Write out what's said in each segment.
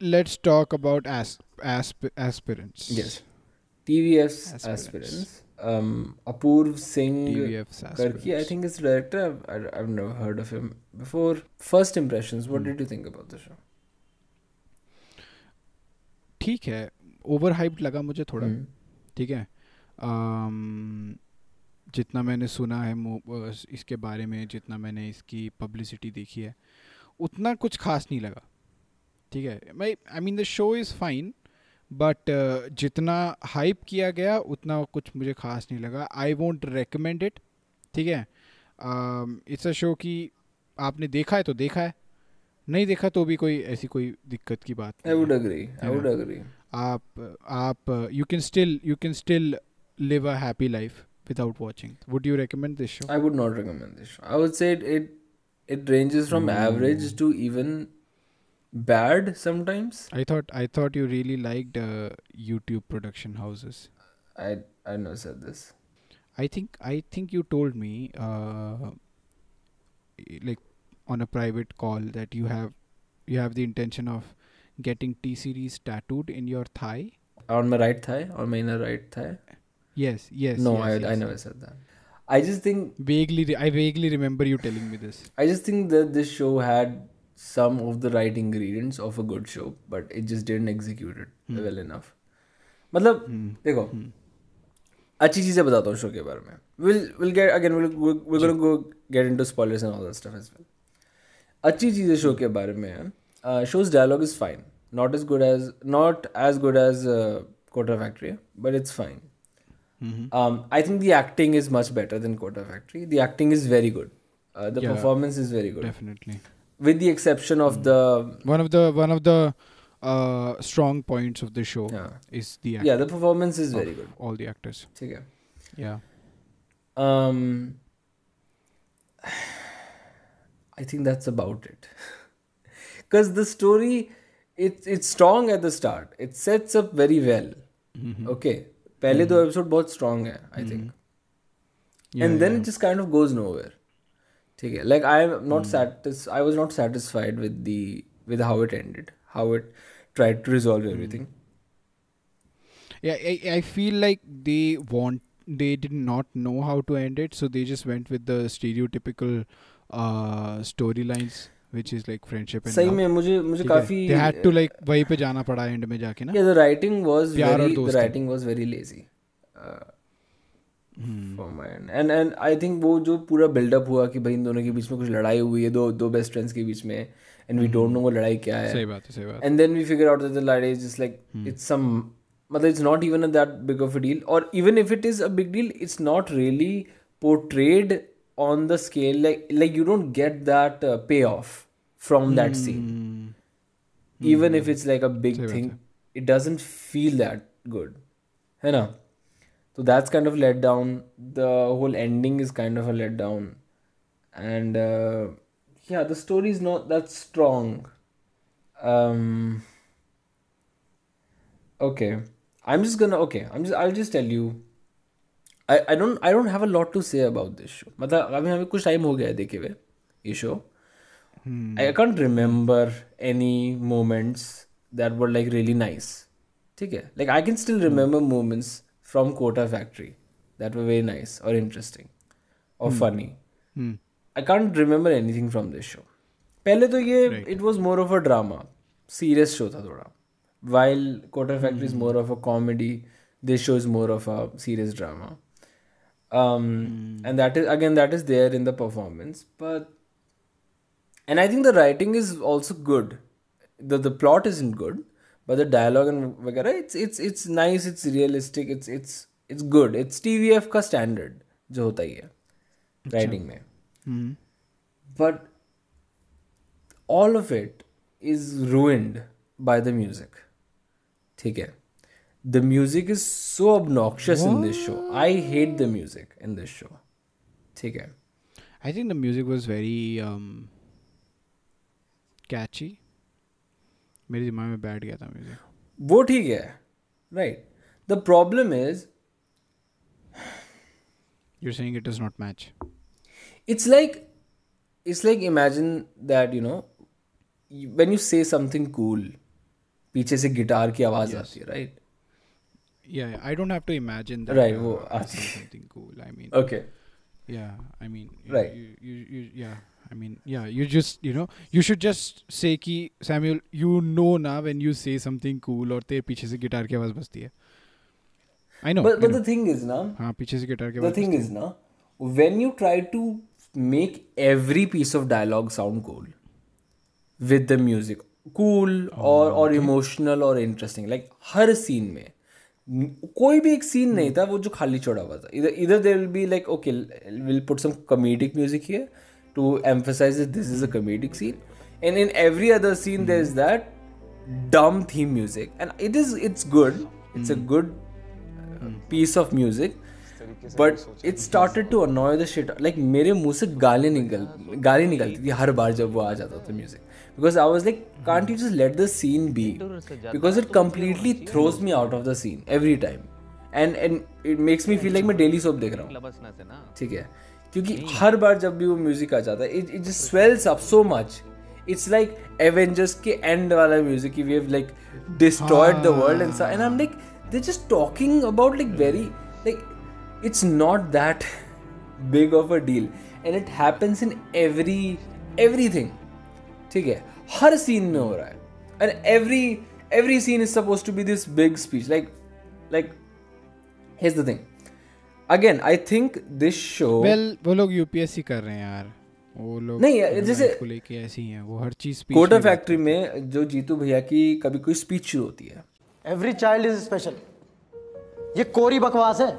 let's talk about as, asp- aspirants. Yes. TVF's Aspirants. aspirants. Um, Apurv Singh Karki, I think is the director. I've, I've never heard of him before. First impressions, what Hmm. did you think about the show? ठीक है over hyped लगा मुझे थोड़ा Hmm. ठीक है अम, जितना मैंने सुना है इसके बारे में जितना मैंने इसकी पब्लिसिटी देखी है उतना कुछ खास नहीं लगा ठीक है। मैं I mean the show is fine but जितना हाइप किया गया उतना कुछ मुझे खास नहीं लगा। आई वोंट रिकमेंड इट ठीक है? इट्स अ शो कि आपने देखा है तो देखा है नहीं देखा तो भी कोई ऐसी कोई दिक्कत की बात I would agree I would agree आप आप you can still you can still live a happy life without watching would you recommend this show I would not recommend this show I would say it it ranges from average to even bad sometimes. i thought i thought you really liked uh, youtube production houses I I never said this. i think i think you told me uh, like on a private call that you have you have the intention of getting t series tattooed in your thigh On my right thigh, on my inner right thigh. yes yes no, yes, I I yes. never said that. I just think vaguely re- i vaguely remember you telling me this I just think that this show had some of the right ingredients of a good show, but it just didn't execute it Hmm. well enough. मतलब Hmm. देखो Hmm. अच्छी चीजें बताता हूँ show के बारे में will will get again will we gonna go get into spoilers and all that stuff as well अच्छी चीजें शो के बारे में है shows dialogue is fine not as good as not as good as Kota factory but it's fine Mhm. um, I think the acting is much better than Kota Factory. The acting is very good. Uh, the Yeah. performance is very good, definitely with the exception of the one of the one of the uh, strong points of the show yeah, is the acting yeah. The performance is very of good. all the actors ठीक है. yeah Um, I think that's about it. Because the story, it's it's strong at the start. It sets up very well. Mhm. Okay. पहले दो episode बहुत strong है I think Yeah, and then yeah. it just kind of goes nowhere ठीक है like i am not satis i was not satisfied with the with how it ended how it tried to resolve everything yeah I, I feel like they want they did not know how to end it so they just went with the stereotypical uh storylines which is like friendship and सही love. में मुझे मुझे ठीक है? काफी they had to like वहीं पे जाना पड़ा एंड में जाके ना yeah the writing was प्यार और very the दोस्ती। writing was very lazy uh, and and I think वो जो पूरा बिल्डअप हुआ कि भाई इन दोनों के बीच में कुछ लड़ाई हुई है दो दो बेस्ट फ्रेंड्स के बीच में एंड वी डोंट नो वो लड़ाई क्या है। सही बात है सही बात and then we figure out that the लड़ाई is just like it's some मतलब it's not even a that big of a deal और even if it is a big deal it's not really portrayed on the scale like like you don't get that payoff from that scene even if it's like a big thing it doesn't feel that good है ना? so that's kind of let down the whole ending is kind of a let down and uh, yeah the story is not that strong um okay i'm just gonna okay i'm just i'll just tell you I, I don't I don't have a lot to say about this show मतलब अभी हमें कुछ time हो गया है देखे हुए ये show Hmm. I can't remember any moments that were like really nice. ठीक है like I can still remember moments from Kota Factory that were very nice or interesting or funny. Hmm. I can't remember anything from this show. पहले तो ये Right. it was more of a drama, serious show था थोड़ा. While Kota Factory is more of a comedy, this show is more of a serious drama. Um, and that is again that is there in the performance, but and I think the writing is also good. The the plot isn't good, but the dialogue and वगैरह it's it's it's nice it's realistic it's it's it's good. It's TVF का standard जो होता ही है writing में। But all of it is ruined by the music ठीक है? The music is so obnoxious in this show I hate the music in this show ठीक है? I think the music was very catchy मेरे दिमाग में बैठ गया था म्यूज़िक वो ठीक है right the problem is you're saying it does not match it's like it's like imagine that you know you- when you say something cool पीछे से गिटार की आवाज़ yes. आती है right yeah, I don't have to imagine that. Right, uh, वो आती है। something cool. I mean, okay yeah, I mean, you, Right. You, you, you, yeah, I mean, yeah, you just, you know, you should just say कि Samuel, you know ना when you say something cool और तेरे पीछे से guitar की आवाज़ बजती है. I know. but but know. the thing is ना हाँ पीछे से गिटार की the thing is ना when you try to make every piece of dialogue sound cool with the music cool oh, or or emotional or interesting like हर scene में कोई भी एक सीन नहीं था वो जो खाली छोड़ा हुआ था इधर इधर there will be like okay will put some comedic music here to emphasize that this is a comedic scene. And in every other scene, mm. there's that dumb theme music, and it is it's good. It's mm. a good uh, piece of music. But it started to annoy the shit like मेरे मुँह से गाली निकल गाली निकलती थी हर बार जब वो आ जाता था music because I was like can't you just let the scene be because it completely throws me out of the scene every time and and it makes me feel like मैं डेली सोप देख रहा हूँ। ठीक है। क्योंकि हर बार जब भी वो म्यूज़िक आ जाता है it it just swells up so much it's like Avengers के एंड वाला म्यूज़िक की we have like destroyed the world and and I am like they just talking about like very like it's not that big of a deal and it happens in every everything ठीक है? हर scene में हो रहा है। And every every scene is suppose to be this big speech like like here's the thing. Again I think this show Well, वो लोग UPSC कर रहे हैं यार. वो लोग नहीं, जैसे- को लेके ऐसे ही हैं. वो हर चीज़ speech कोटा फैक्ट्री में जो जीतू भैया की कभी कोई स्पीच शुरू होती है। एवरी चाइल्ड इज़ स्पेशल ये कोरी बकवास है।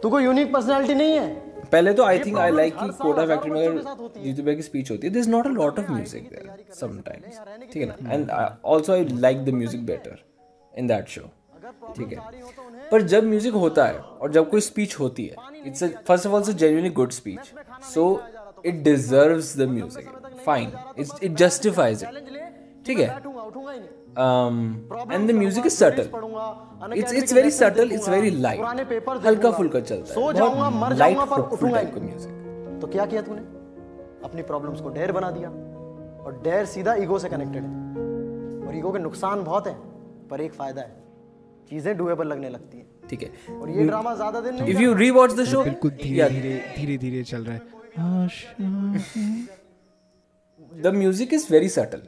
तू कोई यूनिक पर्सनालिटी नहीं है। पहले तो आई थिंक आई लाइक कि कोटा फैक्ट्री में अगर। जीतू भैया की स्पीच होती है। This not a lot of music there sometimes ठीक है ना? And also I like the music better in that show ठीक है। पर जब म्यूज़िक होता है और जब कोई स्पीच होती है it's first of all it's genuinely good speech so it deserves the music fine it's it justifies it ठीक है? Music is subtle. It's it's very subtle. It's very light. पुराने पेपर हल्का फुल्का चलता है। जाऊँगा लाइट जाऊँगा पर होपफुल उठूँगा टाइप का म्यूज़िक तो क्या किया तूने? अपनी प्रॉब्लम्स को डेयर बना दिया। और डेयर सीधा ईगो से कनेक्टेड है। और ईगो के नुकसान बहुत है पर एक फ़ायदा है। चीज़ें डुएबल लगने लगती हैं। ठीक है। और ये ड्रामा ज़्यादा दिन नहीं if you rewatch the show बिल्कुल धीरे धीरे धीरे धीरे चल रहा है। The music is very subtle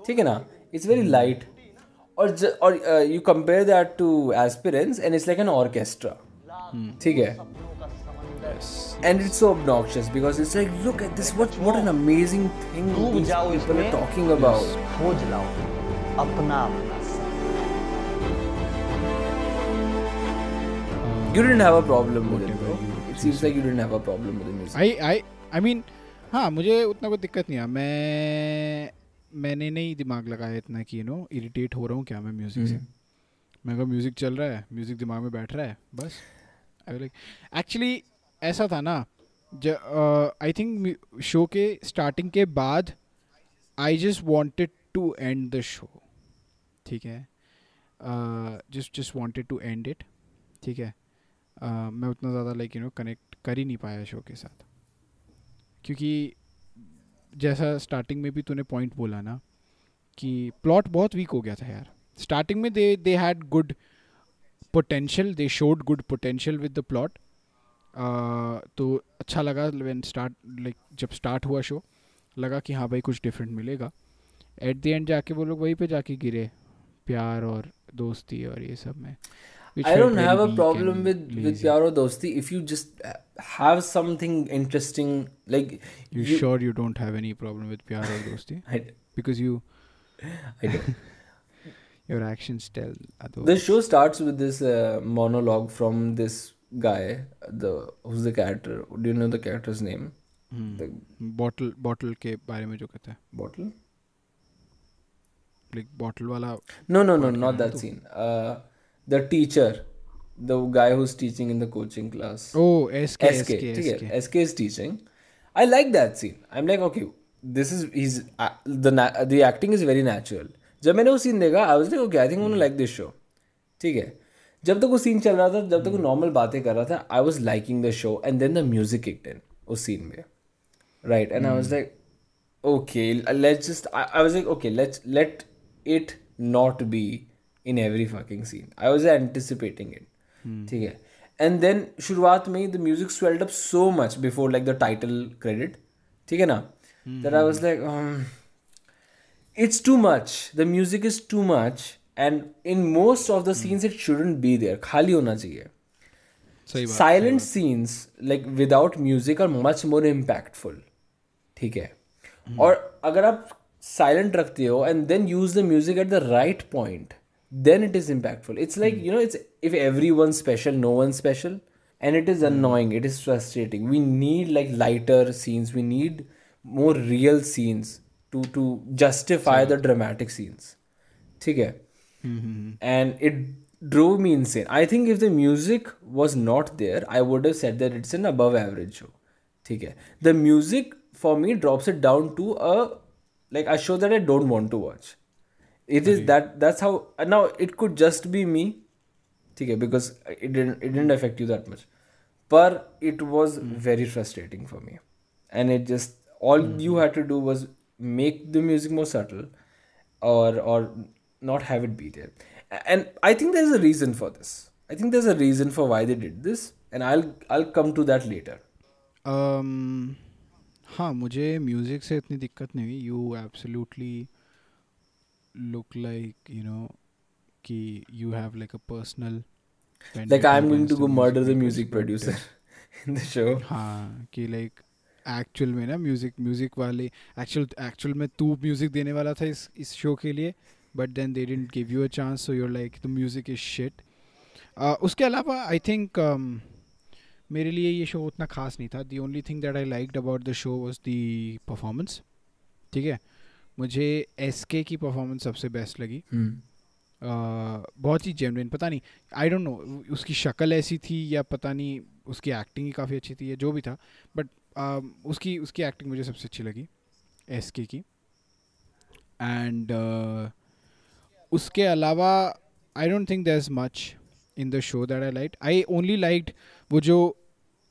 ठीक है ना? इट्स वेरी लाइट और ज, और you compare that to Aspirants and it's like an orchestra ठीक है? And it's so obnoxious because it's like look at this what what an amazing thing डूब these people are talking about. खोज लाओ। अपना अपना you didn't have a problem with it bro. It seems like you didn't have a problem with the music. I I I mean हाँ मुझे उतना कोई दिक्कत नहीं है। मैं मैंने नहीं दिमाग लगाया इतना कि यू नो इरिटेट हो रहा हूँ क्या मैं म्यूज़िक से? मैं कहा म्यूज़िक चल रहा है म्यूज़िक दिमाग में बैठ रहा है बस। आई लाइक एक्चुअली ऐसा था ना आई थिंक शो के स्टार्टिंग के बाद I just wanted to end the show ठीक है? Just just wanted to end it ठीक है? मैं उतना ज़्यादा लाइक यू नो कनेक्ट कर ही नहीं पाया शो के साथ। क्योंकि जैसा स्टार्टिंग में भी तूने पॉइंट बोला ना, कि प्लॉट बहुत वीक हो गया था यार। स्टार्टिंग में they they had good potential they showed good potential with the plot तो अच्छा लगा व्हेन स्टार्ट लाइक जब स्टार्ट हुआ शो लगा कि हाँ भाई कुछ डिफरेंट मिलेगा। एट द एंड जाके वो लोग वहीं पे जाके गिरे, प्यार और दोस्ती और ये सब में। which I felt don't very have a weak problem and with with lazy. pyar or dosti if you just uh, have something interesting like You, sure you don't have any problem with pyar or dosti? I, Because you I don't. your actions tell the otherwise. show starts with this uh, monologue from this guy the who's the character do you know the character's name Hmm. the bottle bottle के बारे में जो कहता है bottle like bottle वाला no no no not that scene uh, the teacher the guy who's teaching in the coaching class S SK, ठीक एस है के SK is teaching. I like that scene. I'm like, okay, this is he's uh, the na- the acting is very natural. जब मैंने वो scene देखा I was like okay I think I like this show ठीक है जब तक वो scene चल रहा था जब तक वो नॉर्मल बातें कर रहा था I was liking the show and then the music kicked in उस सीन में right and I was like okay let's just I, I was like okay let's let it not be in every fucking scene. I was anticipating it. ठीक है and then शुरुआत में the music swelled up so much before like the title credit ठीक है ना that I was like um, it's too much the music is too much and in most of the scenes it shouldn't be there खाली होना चाहिए सही बात silent scenes like without music are much more impactful ठीक है और अगर आप साइलेंट रखते हो and then use the music at the right point then it is impactful it's like you no it's if every one special no one special and it is annoying it is frustrating we need like lighter scenes we need more real scenes to to justify the dramatic scenes ठीक है and it drove me insane. I think if the music was not there, I would have said that it's an above average show. ठीक है The music for me drops it down to a like a show that I don't want to watch. It is that that's how now it could just be me. ठीक है because it didn't it didn't affect you that much. But it was very frustrating for me. And it just all you had to do was make the music more subtle or or not have it be there. And I think there's a reason for this. I think there's a reason for why they did this, and I'll I'll come to that later. um, हाँ मुझे music से इतनी दिक्कत नहीं हुई you absolutely look like you know कि you have like a personal Like I'm going to go murder the music producer in the show. हाँ कि लाइक एक्चुअल में ना म्यूज़िक म्यूज़िक वाले एक्चुअल एक्चुअल में तू म्यूज़िक देने वाला था इस इस शो के लिए but then they didn't give you a chance so you're like the music is shit उसके अलावा आई थिंक मेरे लिए ये शो उतना खास नहीं था. The only thing that I like about the show was the performance ठीक है? मुझे एस के की परफॉर्मेंस सबसे बेस्ट लगी. Uh, बहुत ही जेनविन पता नहीं आई डोंट नो उसकी शक्ल ऐसी थी या पता नहीं उसकी एक्टिंग ही काफ़ी अच्छी थी या जो भी था बट उसकी उसकी एक्टिंग मुझे सबसे अच्छी लगी एस के। की एंड उसके अलावा I don't think there is much in the show that I like I only liked वो जो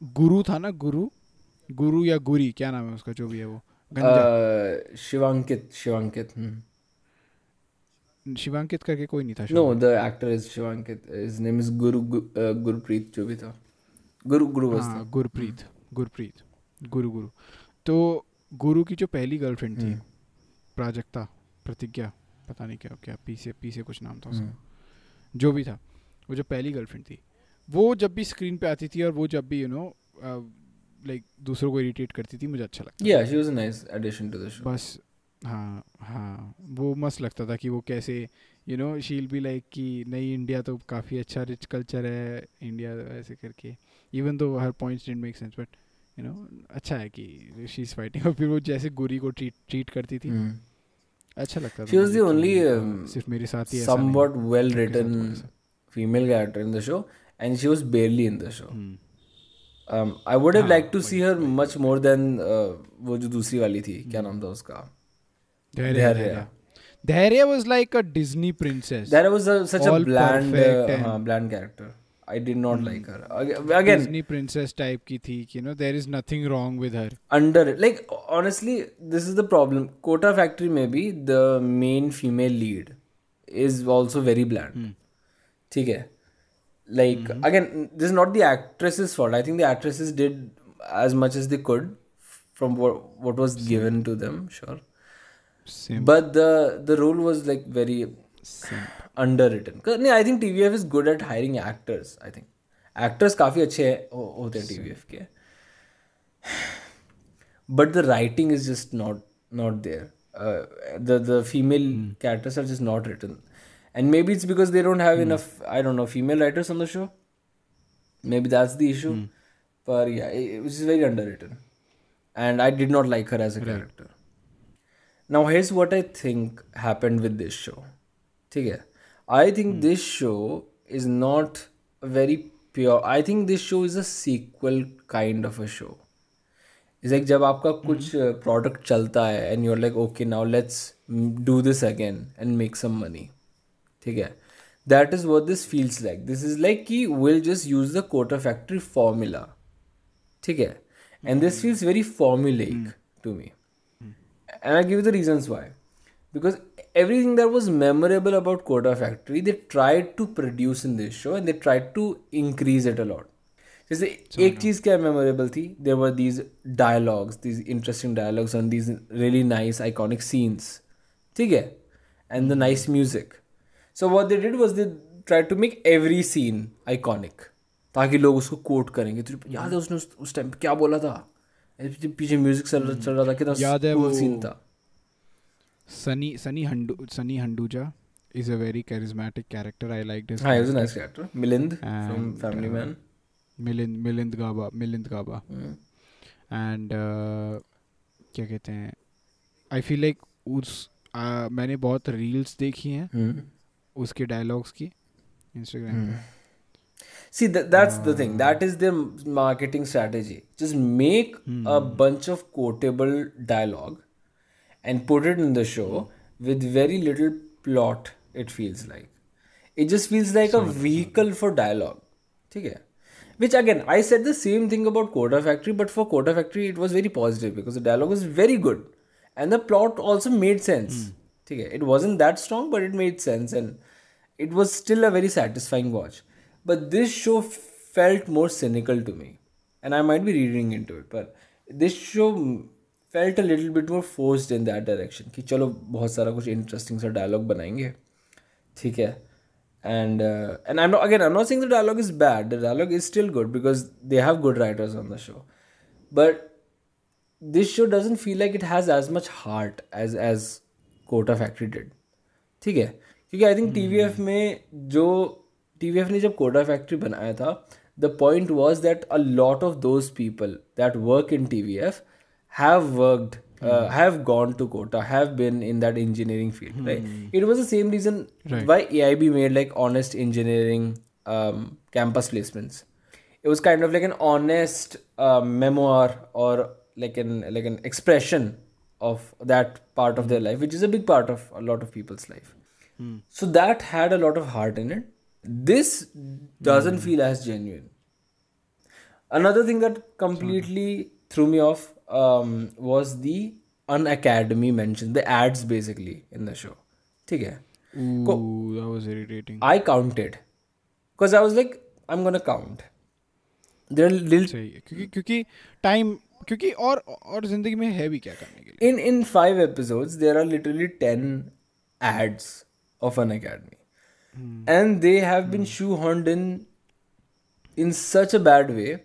गुरु था ना गुरु? गुरु या गुरी क्या नाम है उसका जो भी है वो? गंजा Shivankit. Shivankit. Hmm. शिवांकित करके कोई नहीं था show No, में। the actor is Shivankit. His name is Guru Gu- uh, Gurpreet जो भी था. Guru was हाँ था. गुरप्रीत गुरप्रीत गुरु गुरु तो गुरु की जो पहली गर्लफ्रेंड थी हम्म। प्राजक्ता प्रतिज्ञा पता नहीं क्या क्या पी से पी से कुछ नाम था उसका Hmm. जो भी था वो जो पहली गर्लफ्रेंड थी वो जब भी स्क्रीन पे आती थी और वो जब भी यू नो लाइक दूसरों को इरिटेट करती थी मुझे अच्छा लगता Yeah, she was a nice addition to the था show. बस हाँ हाँ वो मस्त लगता था कि वो कैसे you know she'll be like कि नहीं इंडिया तो काफ़ी अच्छा रिच कल्चर है इंडिया ऐसे करके even though her points didn't make sense but you know अच्छा है कि शी इज़ फाइटिंग और फिर वो जैसे गुरी को ट्रीट ट्रीट करती थी Hmm. अच्छा लगता था कि, only, हाँ, um, सिर्फ़ मेरे साथ ही ऐसा नहीं, Somewhat well सबके साथ written हुआ ऐसा। female character in the show, and I would have like to see her much more than वो जो दूसरी वाली थी क्या नाम था उसका Dhairya Dhairya was like a Disney princess Dhairya was such a bland हाँ bland character I did not mm. like her again. Disney princess type की थी कि you know there is nothing wrong with her. Under like honestly this is the problem. Kota Factory में भी the main female lead is also very bland. ठीक mm. है. like again this is not the actress's fault i think the actresses did as much as they could from what, what was given to them sure same but the the role was like very underwritten 'Cause, नहीं, i think tvf is good at hiring actors i think actors काफी अच्छे हो, होते हैं tvf के but the writing is just not not there uh, the the female characters are just not written and maybe it's because they don't have enough i don't know female writers on the show maybe that's the issue but yeah it, it was very underwritten and i did not like her as a character now here's what i think happened with this show ठीक है i think this show is not a very pure i think this show is a sequel kind of a show it's like जब आपका कुछ product चलता है and your like okay now let's do this again and make some money ठीक है that is what this feels like this is like कि will just use the Kota factory formula ठीक है and this feels very formulaic to me and I give the reasons why because everything that was memorable about Kota Factory, they tried to produce in this show and they tried to increase it a lot. जैसे एक चीज़ क्या memorable थी there were these dialogues these interesting dialogues on these really nice iconic scenes ठीक है and the nice music so what they did was they try to make every scene iconic ताकि लोग उसको कोट करेंगे। तो याद है उसने उस टाइम उस क्या बोला था? पीछे म्यूज़िक चल रहा था कितना याद है वो सीन था। Sunny Sunny Handu Sunny Hinduja is a very charismatic character I like this हाँ is a nice character Milind from Family Man Milind Milind Gaba Milind Gaba. Hmm. And uh, क्या कहते हैं? आई फील लाइक उस uh, मैंने बहुत reels देखी हैं. Hmm. उसके डायलॉग्स की hmm. See that that's the thing. That is the marketing strategy. Just make a bunch of quotable dialogue and put it in the show with very little plot. It feels like it just feels like a vehicle for dialogue. Okay. Which again, I said the same thing about Kota Factory, but for Kota Factory, it was very positive because the dialogue was very good and the plot also made sense. Okay? It wasn't that strong, but it made sense. And it was still a very satisfying watch. But this show f- felt more cynical to me. And I might be reading into it, but this show mm, felt a little bit more forced in that direction. कि चलो बहुत सारा कुछ interesting सा dialogue बनाएंगे ठीक है and uh, and I'm not again I'm not saying the dialogue is bad the dialogue is still good because they have good writers on the show but this show doesn't feel like it has as much heart as as Kota factory did ठीक है? क्योंकि I think T V F में जो T V F ने जब Kota factory बनाया था the point was that a lot of those people that work in T V F have worked have gone to Kota have been in that engineering field right it was the same reason why A I B made like honest engineering campus placements it was kind of like an honest memoir और like an like an expression of that part of their life, which is a big part of a lot of people's life. So that had a lot of heart in it. This doesn't feel as genuine. Another thing that completely threw me off um, was the unacademy mention, the ads basically in the show. ठीक है Ooh, that was irritating. I counted because I was like, I'm gonna count. There are little सही है क्योंकि क्योंकि time क्योंकि और और ज़िंदगी में है भी क्या करने के लिए? In in five episodes there are literally ten ads of an academy and they have been shoehorned in in such a bad way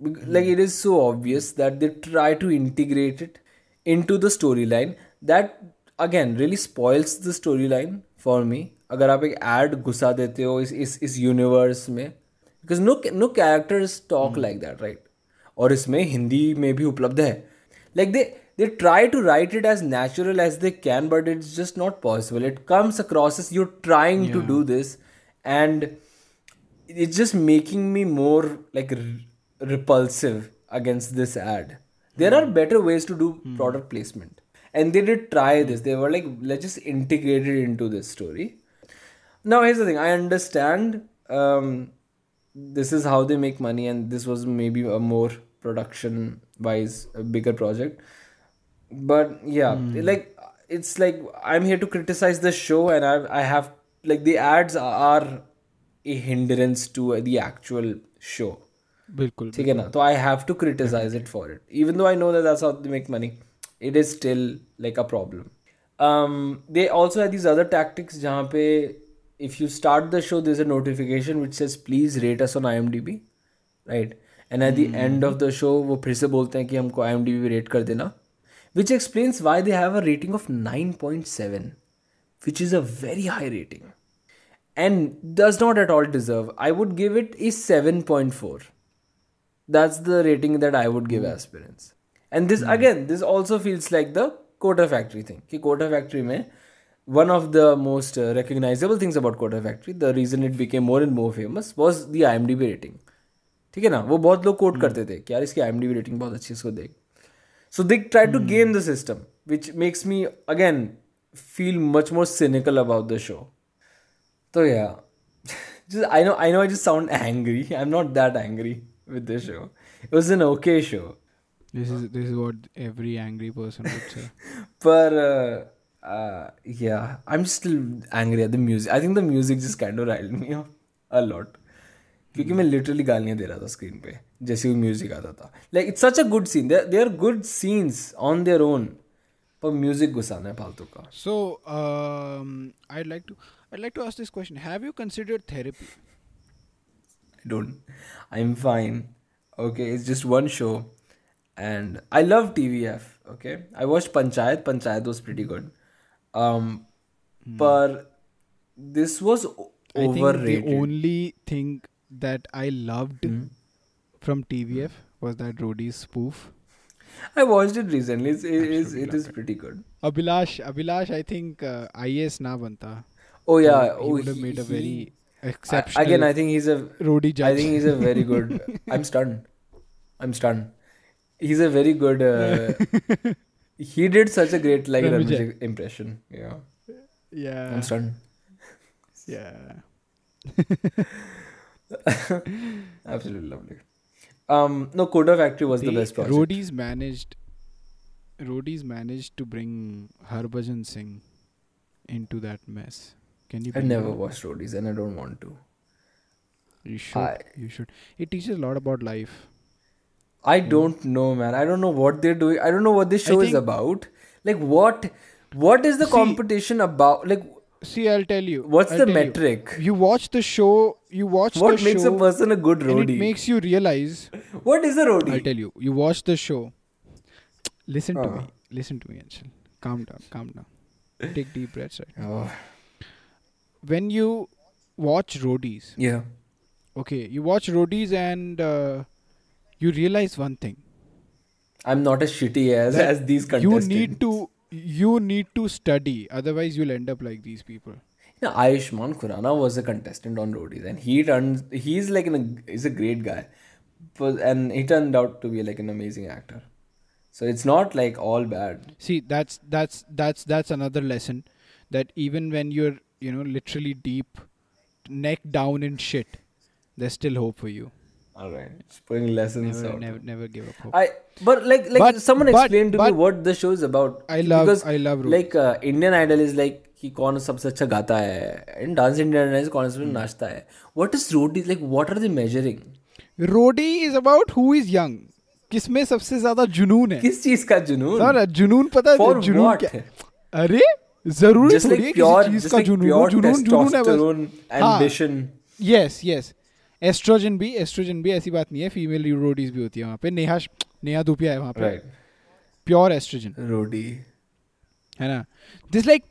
like it is so obvious that they try to integrate it into the story line that again really spoils the story line for me अगर आप एक ad घुसा देते हो इस इस universe में because no no character talk like that right और इसमें हिंदी में भी उपलब्ध है like they they try to write it as natural as they can but it's just not possible it comes across as you're trying to do this and it's just making me more like r- repulsive against this ad there are better ways to do product placement and they did try this they were like let's just integrate it into this story now here's the thing i understand um, this is how they make money and this was maybe a more production wise a bigger project but yeah like it's like i'm here to criticize the show and i i have like the ads are a hindrance to the actual show बिल्कुल ठीक है ना तो I have to criticise it for it even though I know that that's how they make money it is still like a problem they also have these other tactics जहाँ पे if you start the show, there's a notification which says please rate us on IMDb, right? And at mm. the end of the show, वो फिर से बोलते हैं कि हमको IMDb rate कर देना, which explains why they have a rating of 9.7, which is a very high rating, and does not at all deserve. I would give it a 7.4. That's the rating that I would give mm. aspirants. And this mm. again, this also feels like the Kota Factory thing. कि Kota Factory में one of the most uh, recognizable things about Kota Factory, the reason it became more and more famous was the IMDb rating. ठीक है ना वो बहुत लोग coat hmm. करते थे कि यार इसकी आई रेटिंग बहुत अच्छी इसको देख So they try to game the system which makes me again feel much more cynical about the show तो या just I know I know I just sound angry. I'm not that angry with this show. It was an okay show. This is this is what every angry person would say. but uh, uh, yeah, I'm still angry at the music. I think the music just kind of riled me up a lot. क्योंकि मैं literally गालियाँ दे रहा था screen पे जैसे वो music आता था like it's such a good scene they are good scenes on their own पर म्यूजिक घुसाना है फालतू का So, um, I'd like to I'd like to ask this question. Have you considered therapy? I don't. I'm fine. Okay, it's just one show, and I love TVF. Okay, I watched Panchayat. Panchayat was pretty good. um, but this was o- I think the only thing that I loved Hmm. from TVF was that Roadies spoof. I watched it recently. It's, it is it is pretty good. Abhilash, Abhilash, I think uh, IAS na banta. Oh yeah. he oh, would have made a he- very I- exceptional again, I think he's a. Roadie judge. I think he's a very good. I'm stunned. I'm stunned. He's a very good. Uh, he did such a great like impression. Yeah, yeah, I'm stunned. yeah. Absolutely lovely. Um, no, Kota Factory was the best project. Roadies managed. Roadies managed to bring Harbhajan Singh into that mess. Can you? I never watched Roadies and I don't want to. You should. I- you should. It teaches a lot about life. I don't know, man. I don't know what they're doing. I don't know what this show is about. Like, what? What is the See- competition about? Like, See, I'll tell you. what's I'll the tell you. metric? You. watch the show. You watch What makes show, a person a good roadie? it makes you realize. what is a roadie? I'll tell you. You watch the show. Listen to Uh. me. Listen to me, Anshul. Calm down. Calm down. Take deep breaths. Right. Oh, When you watch roadies, yeah. okay, you watch roadies and uh, you realize one thing. I'm not as shitty as as these You need to. You need to study. Otherwise, you'll end up like these people. Yeah, Ayushmann Khurrana was a contestant on Roadies, and he turns. He's like an. He's a great guy, but and he turned out to be like an amazing actor. So it's not like all bad. See, that's that's that's that's another lesson. That even when you're you know literally deep, neck down in shit, there's still hope for you. All right, it's putting lessons Never, out. never, never give up hope. I but like like But- someone but- explained to but, me what the show is about. I love- because I love Roadies. like uh, Indian Idol is like कि कौन सबसे अच्छा गाता है and Dance Indian Idol कौन सबसे Hmm. नाचता है. What is roadies like? What are they measuring? रोडी is about who is young. किसमें सबसे ज़्यादा जुनून है किस चीज़ का जुनून? सर जुनून पता है जुनून? क्या अरे ज़रूरी like है किसी चीज़ का जुनून जुनून जुनून है बस हाँ। यस यस एस्ट्रोजन भी एस्ट्रोजन भी ऐसी बात नहीं है फीमेल यूरोडीज भी होती है वहाँ पे नेहा नेहा धूपिया है वहाँ पे प्योर एस्ट्रोजन Roadie. है ना this like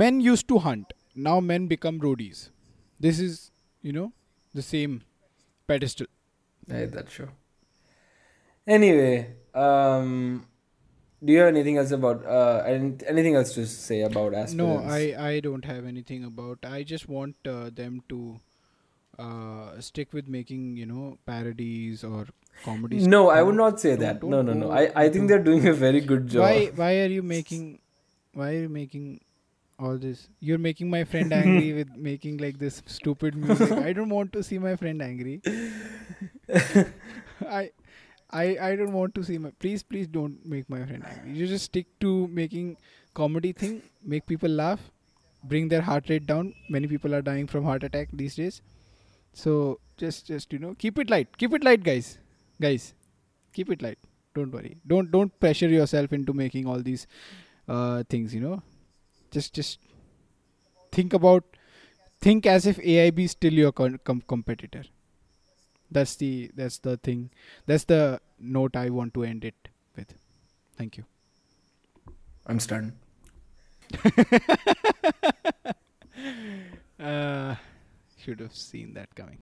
men used to hunt now men become roadies this is you know the same pedestal I hate that. Anyway, um, do you have anything else about uh, anything else to say about aspirants? no i i don't have anything about i just want uh, them to uh, stick with making you know parodies or comedies? No, I would not say Don't- that. don't No, no, no. I, I think they're doing a very good job. why why are you making why are you making all this? You're making my friend angry with making like this stupid music. I don't want to see my friend angry. I i i don't want to see my please please don't make my friend angry. You just stick to making comedy thing make people laugh bring their heart rate down. Many people are dying from heart attack these days so just just you know keep it light. Keep it light guys. Guys keep it light. Don't worry. Don't don't pressure yourself into making all these uh, things you know. Just just think about think as if aib is still your con- com- competitor. That's the that's the thing. That's the note i want to end it with. Thank you. I'm stunned. uh, should have seen that coming